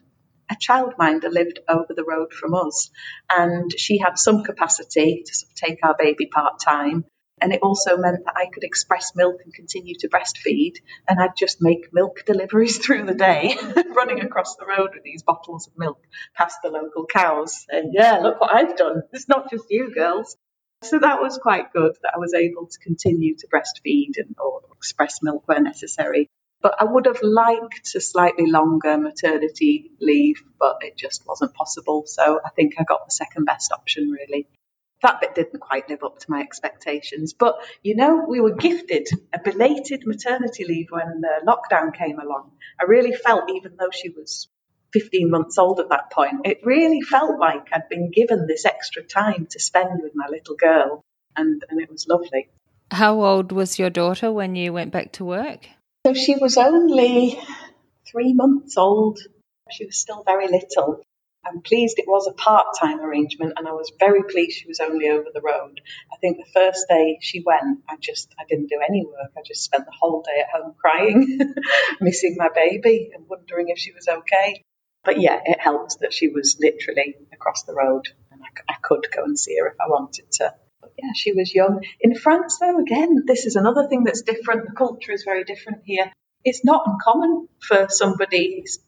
a childminder lived over the road from us, and she had some capacity to sort of take our baby part time. And it also meant that I could express milk and continue to breastfeed. And I'd just make milk deliveries through the day, running across the road with these bottles of milk past the local cows. And yeah, look what I've done. It's not just you girls. So that was quite good that I was able to continue to breastfeed and or express milk where necessary. But I would have liked a slightly longer maternity leave, but it just wasn't possible. So I think I got the second best option, really. That bit didn't quite live up to my expectations. But, you know, we were gifted a belated maternity leave when uh, lockdown came along. I really felt, even though she was 15 months old at that point, it really felt like I'd been given this extra time to spend with my little girl, and, and it was lovely. How old was your daughter when you went back to work? So she was only three months old. She was still very little. I'm pleased it was a part time arrangement, and I was very pleased she was only over the road. I think the first day she went, I just I didn't do any work. I just spent the whole day at home crying, missing my baby, and wondering if she was okay but yeah, it helped that she was literally across the road and I, I could go and see her if I wanted to. Yeah, she was young. In France, though, again, this is another thing that's different. The culture is very different here. It's not uncommon for somebody's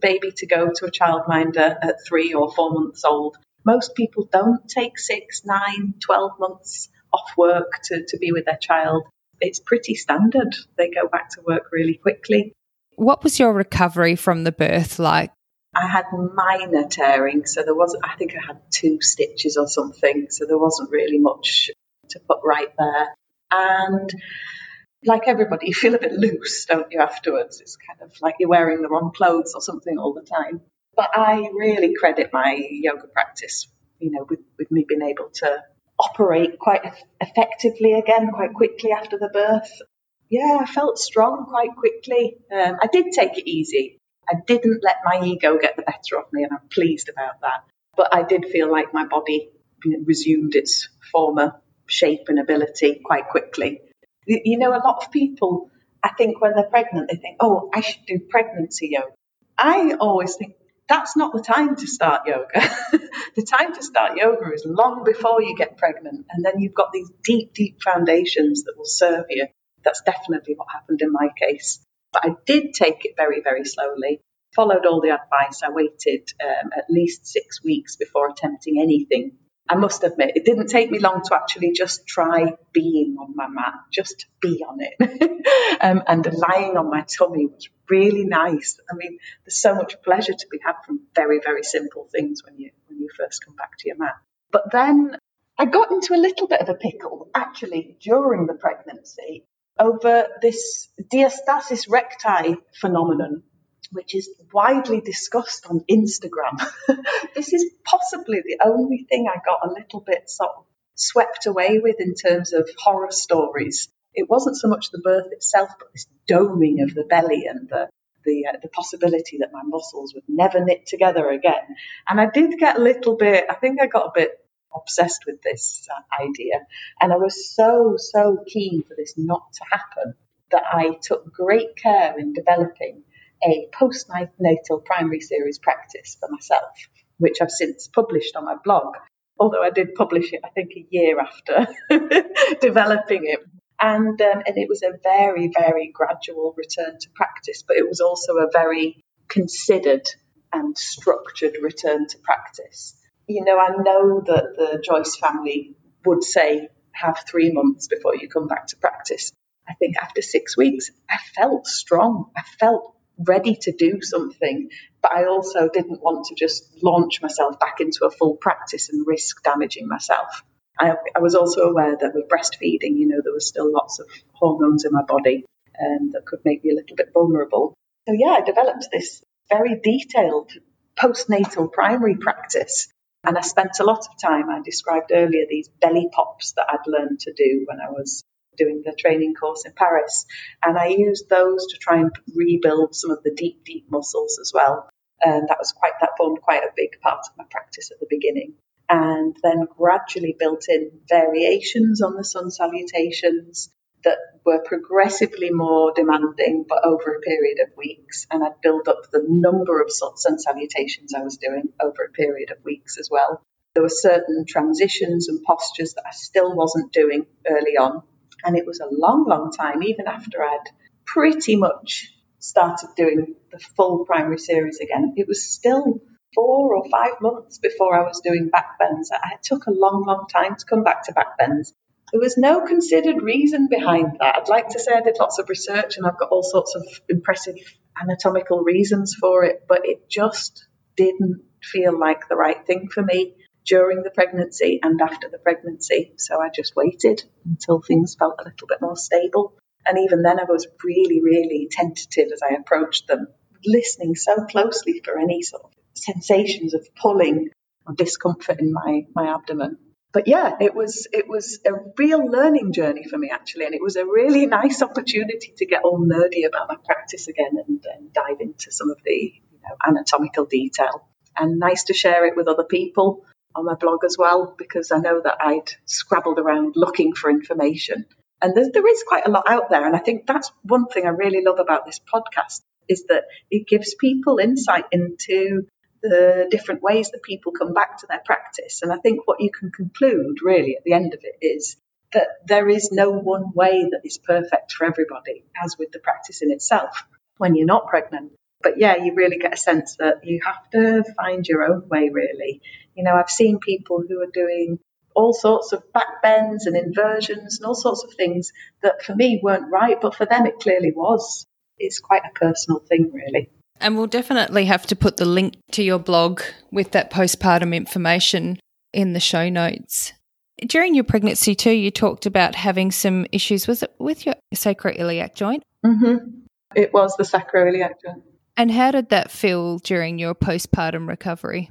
baby to go to a childminder at three or four months old. Most people don't take six, nine, twelve months off work to, to be with their child. It's pretty standard. They go back to work really quickly. What was your recovery from the birth like? I had minor tearing, so there wasn't, I think I had two stitches or something, so there wasn't really much to put right there. And like everybody, you feel a bit loose, don't you, afterwards? It's kind of like you're wearing the wrong clothes or something all the time. But I really credit my yoga practice, you know, with, with me being able to operate quite effectively again, quite quickly after the birth. Yeah, I felt strong quite quickly. Um, I did take it easy. I didn't let my ego get the better of me, and I'm pleased about that. But I did feel like my body resumed its former shape and ability quite quickly. You know, a lot of people, I think, when they're pregnant, they think, oh, I should do pregnancy yoga. I always think that's not the time to start yoga. the time to start yoga is long before you get pregnant, and then you've got these deep, deep foundations that will serve you. That's definitely what happened in my case. But I did take it very, very slowly, followed all the advice. I waited um, at least six weeks before attempting anything. I must admit, it didn't take me long to actually just try being on my mat, just be on it. um, and lying on my tummy was really nice. I mean, there's so much pleasure to be had from very, very simple things when you when you first come back to your mat. But then I got into a little bit of a pickle actually during the pregnancy over this diastasis recti phenomenon, which is widely discussed on Instagram. this is possibly the only thing I got a little bit sort of swept away with in terms of horror stories. It wasn't so much the birth itself, but this doming of the belly and the the, uh, the possibility that my muscles would never knit together again. And I did get a little bit, I think I got a bit obsessed with this uh, idea. And I was so, so keen for this not to happen that I took great care in developing a postnatal primary series practice for myself, which I've since published on my blog. Although I did publish it, I think, a year after developing it. And, um, and it was a very, very gradual return to practice, but it was also a very considered and structured return to practice you know, I know that the Jois family would say have three months before you come back to practice. I think after six weeks, I felt strong. I felt ready to do something, but I also didn't want to just launch myself back into a full practice and risk damaging myself. I, I was also aware that with breastfeeding, you know, there was still lots of hormones in my body um, that could make me a little bit vulnerable. So, yeah, I developed this very detailed postnatal primary practice and I spent a lot of time, I described earlier these belly pops that I'd learned to do when I was doing the training course in Paris. And I used those to try and rebuild some of the deep, deep muscles as well. And that was quite, that formed quite a big part of my practice at the beginning. And then gradually built in variations on the sun salutations, that were progressively more demanding, but over a period of weeks. And I'd build up the number of sun salutations I was doing over a period of weeks as well. There were certain transitions and postures that I still wasn't doing early on. And it was a long, long time, even after I'd pretty much started doing the full primary series again. It was still four or five months before I was doing back bends. It took a long, long time to come back to back bends. There was no considered reason behind that. I'd like to say I did lots of research and I've got all sorts of impressive anatomical reasons for it, but it just didn't feel like the right thing for me during the pregnancy and after the pregnancy. So I just waited until things felt a little bit more stable. And even then, I was really, really tentative as I approached them, listening so closely for any sort of sensations of pulling or discomfort in my, my abdomen. But yeah, it was it was a real learning journey for me actually, and it was a really nice opportunity to get all nerdy about my practice again and, and dive into some of the you know, anatomical detail. And nice to share it with other people on my blog as well, because I know that I'd scrabbled around looking for information. And there, there is quite a lot out there. And I think that's one thing I really love about this podcast is that it gives people insight into the different ways that people come back to their practice. And I think what you can conclude really at the end of it is that there is no one way that is perfect for everybody, as with the practice in itself when you're not pregnant. But yeah, you really get a sense that you have to find your own way, really. You know, I've seen people who are doing all sorts of back bends and inversions and all sorts of things that for me weren't right, but for them it clearly was. It's quite a personal thing, really. And we'll definitely have to put the link to your blog with that postpartum information in the show notes. During your pregnancy, too, you talked about having some issues. Was it with your sacroiliac joint? Mm-hmm. It was the sacroiliac joint. And how did that feel during your postpartum recovery?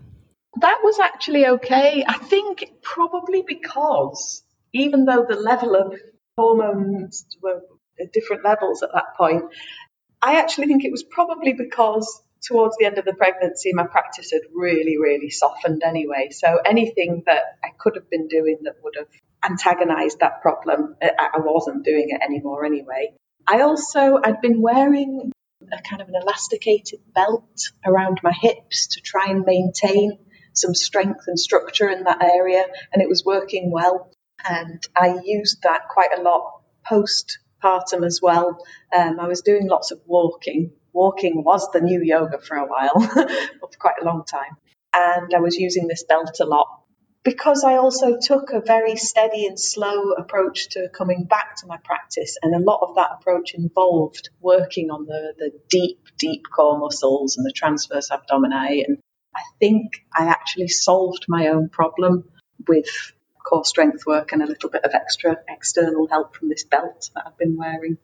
That was actually okay. I think probably because even though the level of hormones were at different levels at that point, I actually think it was probably because towards the end of the pregnancy, my practice had really, really softened anyway. So anything that I could have been doing that would have antagonized that problem, I wasn't doing it anymore anyway. I also, I'd been wearing a kind of an elasticated belt around my hips to try and maintain some strength and structure in that area, and it was working well. And I used that quite a lot post postpartum as well. Um, I was doing lots of walking. Walking was the new yoga for a while, for quite a long time. And I was using this belt a lot because I also took a very steady and slow approach to coming back to my practice. And a lot of that approach involved working on the, the deep, deep core muscles and the transverse abdomini. And I think I actually solved my own problem with core strength work and a little bit of extra external help from this belt that I've been wearing.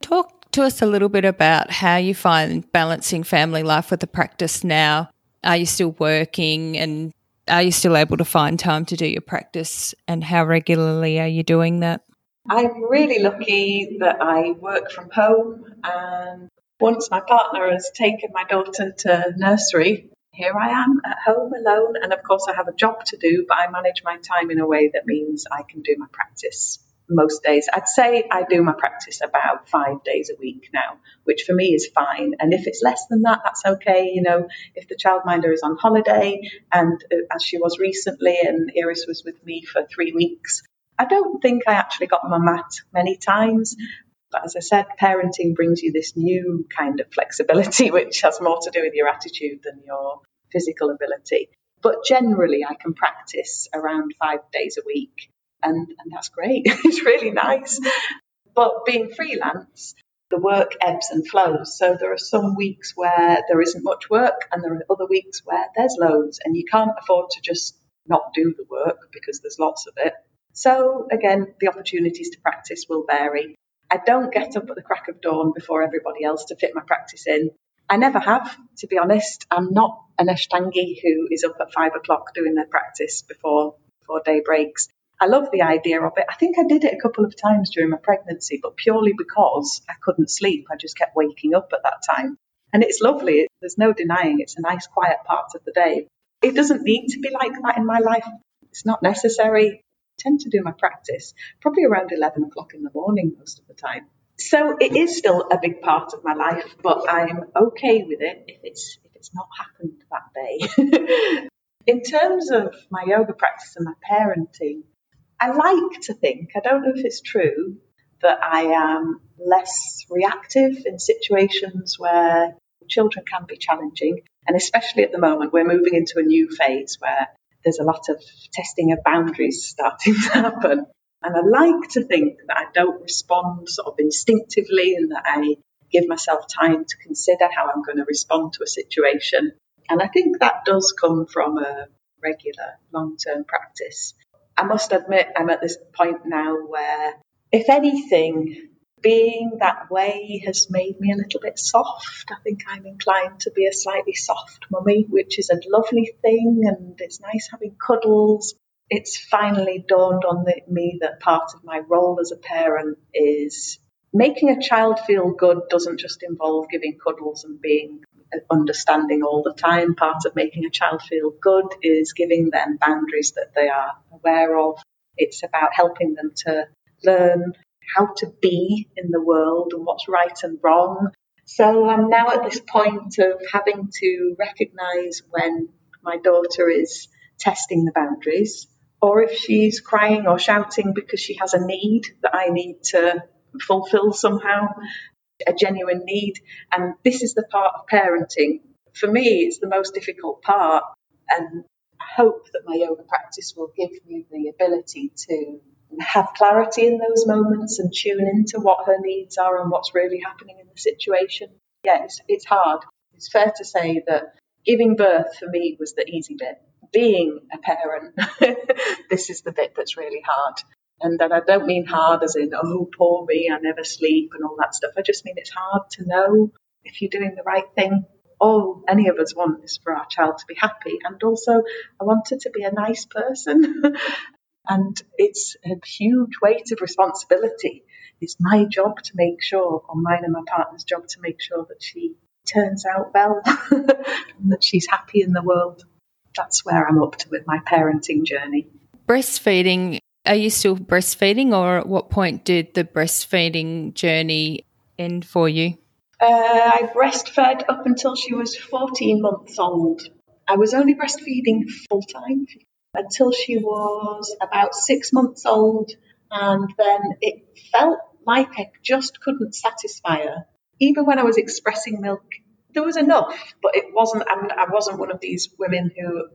Talk to us a little bit about how you find balancing family life with the practice now. Are you still working and are you still able to find time to do your practice and how regularly are you doing that? I'm really lucky that I work from home and once my partner has taken my daughter to nursery, here I am at home alone. And of course, I have a job to do, but I manage my time in a way that means I can do my practice most days. I'd say I do my practice about five days a week now, which for me is fine. And if it's less than that, that's okay. You know, if the childminder is on holiday, and uh, as she was recently, and Iris was with me for three weeks, I don't think I actually got my mat many times. But as I said, parenting brings you this new kind of flexibility, which has more to do with your attitude than your physical ability. But generally, I can practice around five days a week, and, and that's great. it's really nice. But being freelance, the work ebbs and flows. So there are some weeks where there isn't much work, and there are other weeks where there's loads, and you can't afford to just not do the work because there's lots of it. So again, the opportunities to practice will vary. I don't get up at the crack of dawn before everybody else to fit my practice in. I never have, to be honest. I'm not an Ashtangi who is up at five o'clock doing their practice before before day breaks. I love the idea of it. I think I did it a couple of times during my pregnancy, but purely because I couldn't sleep. I just kept waking up at that time. And it's lovely. There's no denying it's a nice, quiet part of the day. It doesn't need to be like that in my life. It's not necessary. Tend to do my practice probably around 11 o'clock in the morning most of the time. So it is still a big part of my life, but I'm okay with it if it's if it's not happened that day. in terms of my yoga practice and my parenting, I like to think, I don't know if it's true, that I am less reactive in situations where children can be challenging. And especially at the moment, we're moving into a new phase where there's a lot of testing of boundaries starting to happen. And I like to think that I don't respond sort of instinctively and that I give myself time to consider how I'm going to respond to a situation. And I think that does come from a regular long term practice. I must admit, I'm at this point now where, if anything, being that way has made me a little bit soft. I think I'm inclined to be a slightly soft mummy, which is a lovely thing, and it's nice having cuddles it's finally dawned on the, me that part of my role as a parent is making a child feel good doesn't just involve giving cuddles and being understanding all the time. Part of making a child feel good is giving them boundaries that they are aware of. It's about helping them to learn how to be in the world and what's right and wrong. So I'm now at this point of having to recognize when my daughter is testing the boundaries or if she's crying or shouting because she has a need that I need to fulfill somehow, a genuine need. And this is the part of parenting. For me, it's the most difficult part. And I hope that my yoga practice will give me the ability to have clarity in those moments and tune into what her needs are and what's really happening in the situation. Yeah, it's, it's hard. It's fair to say that giving birth for me was the easy bit being a parent, this is the bit that's really hard. And that I don't mean hard as in, oh, poor me, I never sleep and all that stuff. I just mean it's hard to know if you're doing the right thing. All any of us want is for our child to be happy. And also, I want her to be a nice person. and it's a huge weight of responsibility. It's my job to make sure, or mine and my partner's job to make sure that she turns out well, and that she's happy in the world that's where I'm up to with my parenting journey. Breastfeeding, are you still breastfeeding, or at what point did the breastfeeding journey end for you? Uh, I breastfed up until she was 14 months old. I was only breastfeeding full time until she was about six months old, and then it felt like I just couldn't satisfy her. Even when I was expressing milk, there was enough, but it wasn't. I, wasn't one of these women who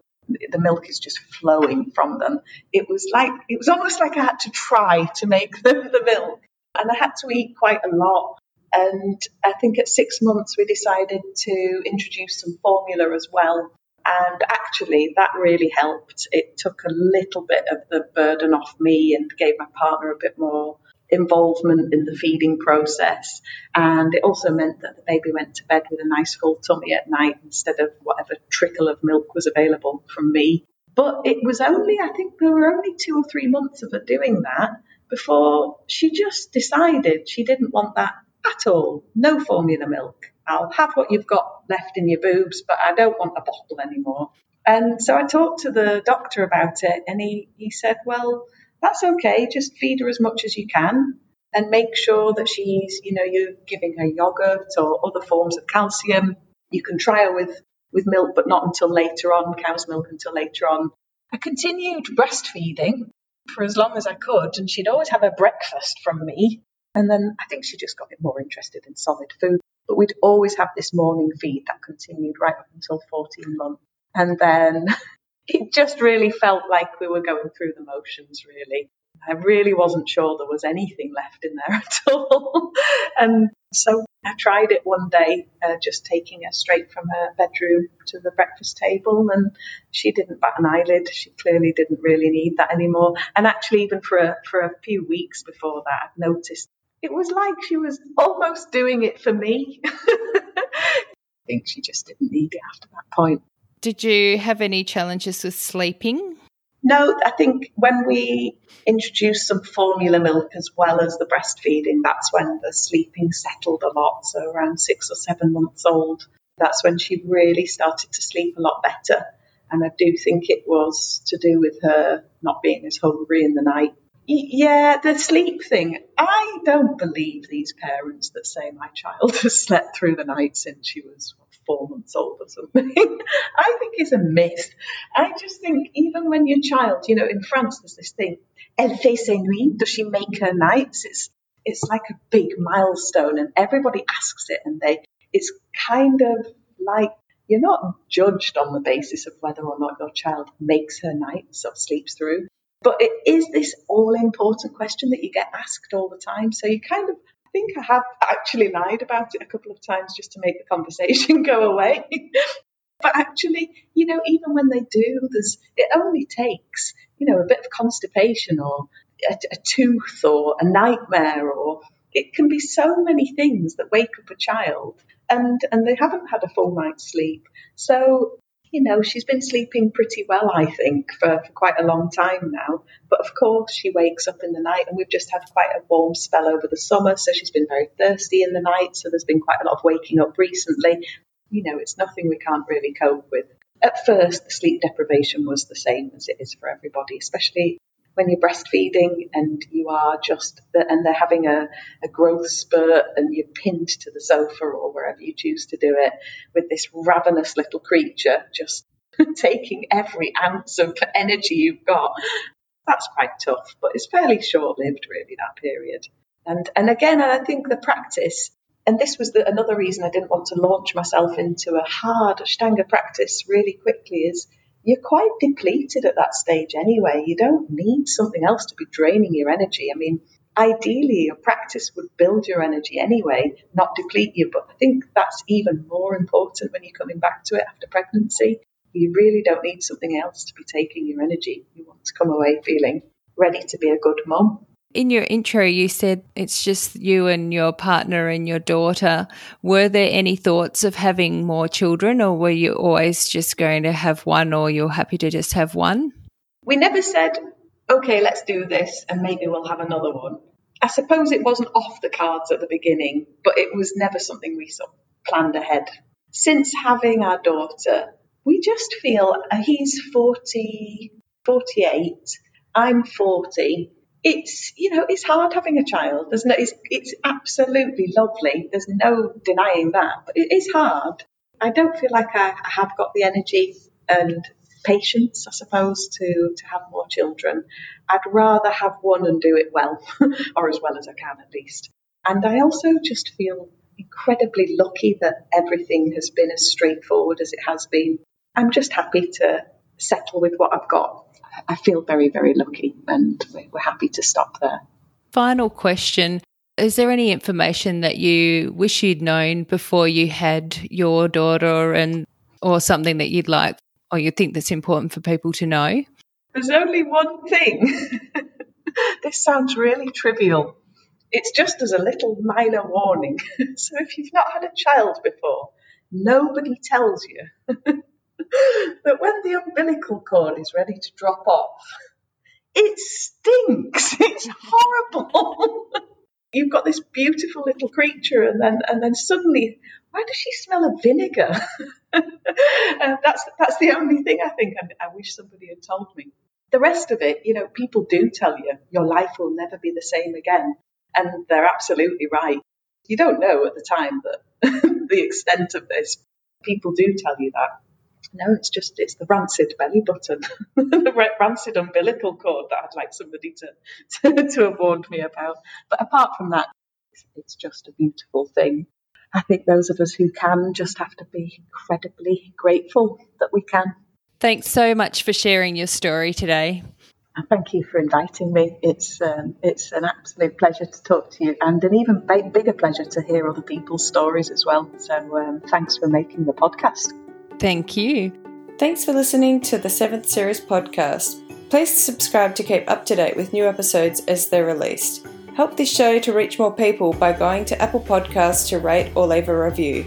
the milk is just flowing from them. It was like it was almost like I had to try to make the, the milk, and I had to eat quite a lot. And I think at six months we decided to introduce some formula as well. And actually, that really helped. It took a little bit of the burden off me and gave my partner a bit more involvement in the feeding process. And it also meant that the baby went to bed with a nice full tummy at night instead of whatever trickle of milk was available from me. But it was only, I think there were only two or three months of her doing that before she just decided she didn't want that at all. No formula milk. I'll have what you've got left in your boobs, but I don't want a bottle anymore. And so I talked to the doctor about it, and he, he said, Well, that's okay. Just feed her as much as you can and make sure that she's, you know, you're giving her yogurt or other forms of calcium. You can try her with, with milk, but not until later on, cow's milk until later on. I continued breastfeeding for as long as I could, and she'd always have her breakfast from me. And then I think she just got more interested in solid food. But we'd always have this morning feed that continued right up until 14 months. And then it just really felt like we were going through the motions, really. I really wasn't sure there was anything left in there at all. and so I tried it one day, uh, just taking her straight from her bedroom to the breakfast table, and she didn't bat an eyelid. She clearly didn't really need that anymore. And actually, even for a, for a few weeks before that, I'd noticed it was like she was almost doing it for me. I think she just didn't need it after that point. Did you have any challenges with sleeping? No, I think when we introduced some formula milk as well as the breastfeeding, that's when the sleeping settled a lot. So around six or seven months old, that's when she really started to sleep a lot better. And I do think it was to do with her not being as hungry in the night. Yeah, the sleep thing. I don't believe these parents that say my child has slept through the night since she was four months old or something. I think it's a myth. I just think even when your child, you know, in France there's this thing, elle fait ses nuits, does she make her nights? It's it's like a big milestone and everybody asks it and they it's kind of like you're not judged on the basis of whether or not your child makes her nights or sleeps through. But it is this all important question that you get asked all the time. So you kind of I think I have actually lied about it a couple of times just to make the conversation go away. but actually, you know, even when they do, there's it only takes, you know, a bit of constipation or a, a tooth or a nightmare or it can be so many things that wake up a child and and they haven't had a full night's sleep. So you know, she's been sleeping pretty well, I think, for, for, quite a long time now. But of course, she wakes up in the night, and we've just had quite a warm spell over the summer, so she's been very thirsty in the night. So there's been quite a lot of waking up recently. You know, it's nothing we can't really cope with. At first, the sleep deprivation was the same as it is for everybody, especially when you're breastfeeding and you are just and they're having a, a growth spurt and you're pinned to the sofa or wherever you choose to do it with this ravenous little creature just taking every ounce of energy you've got that's quite tough but it's fairly short lived really that period. And and again i think the practice and this was the, another reason I didn't want to launch myself into a hard Ashtanga practice really quickly is you're quite depleted at that stage anyway. You don't need something else to be draining your energy. I mean, ideally, your practice would build your energy anyway, not deplete you. But I think that's even more important when you're coming back to it after pregnancy. You really don't need something else to be taking your energy. You want to come away feeling ready to be a good mum. In your intro, you said it's just you and your partner and your daughter. Were there any thoughts of having more children, or were you always just going to have one, or you're happy to just have one? We never said, okay, let's do this and maybe we'll have another one. I suppose it wasn't off the cards at the beginning, but it was never something we sort of planned ahead. Since having our daughter, we just feel uh, he's 40, 48, I'm 40 it's you know it's hard having a child there's no it's, it's absolutely lovely. There's no denying that but it is hard. I don't feel like i have got the energy and patience i suppose to to have more children. I'd rather have one and do it well or as well as i can at least. And i also just feel incredibly lucky that everything has been as straightforward as it has been. I'm just happy to settle with what i've got I feel very, very lucky and we're happy to stop there. Final question. Is there any information that you wish you'd known before you had your daughter and or something that you'd like or you think that's important for people to know? There's only one thing. this sounds really trivial. It's just as a little minor warning. so if you've not had a child before, nobody tells you that when the umbilical cord is ready to drop off, it stinks. It's horrible. You've got this beautiful little creature, and then and then suddenly, why does she smell of vinegar? uh, that's that's the only thing I think I, I wish somebody had told me. The rest of it, you know, people do tell you your life will never be the same again, and they're absolutely right. You don't know at the time that the extent of this. People do tell you that. No, it's just it's the rancid belly button, the rancid umbilical cord that I'd like somebody to, to, to have warned me about. But apart from that, it's, it's just a beautiful thing. I think those of us who can just have to be incredibly grateful that we can. Thanks so much for sharing your story today. Thank you for inviting me. It's um, it's an absolute pleasure to talk to you, and an even bigger pleasure to hear other people's stories as well. So um, thanks for making the podcast. Thank you. Thanks for listening to the Seventh Series podcast. Please subscribe to keep up to date with new episodes as they're released. Help this show to reach more people by going to Apple Podcasts to rate or leave a review.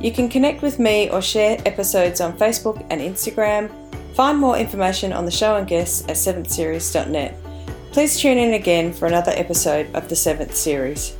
You can connect with me or share episodes on Facebook and Instagram. Find more information on the show and guests at 7thseries.net. Please tune in again for another episode of the 7th Series.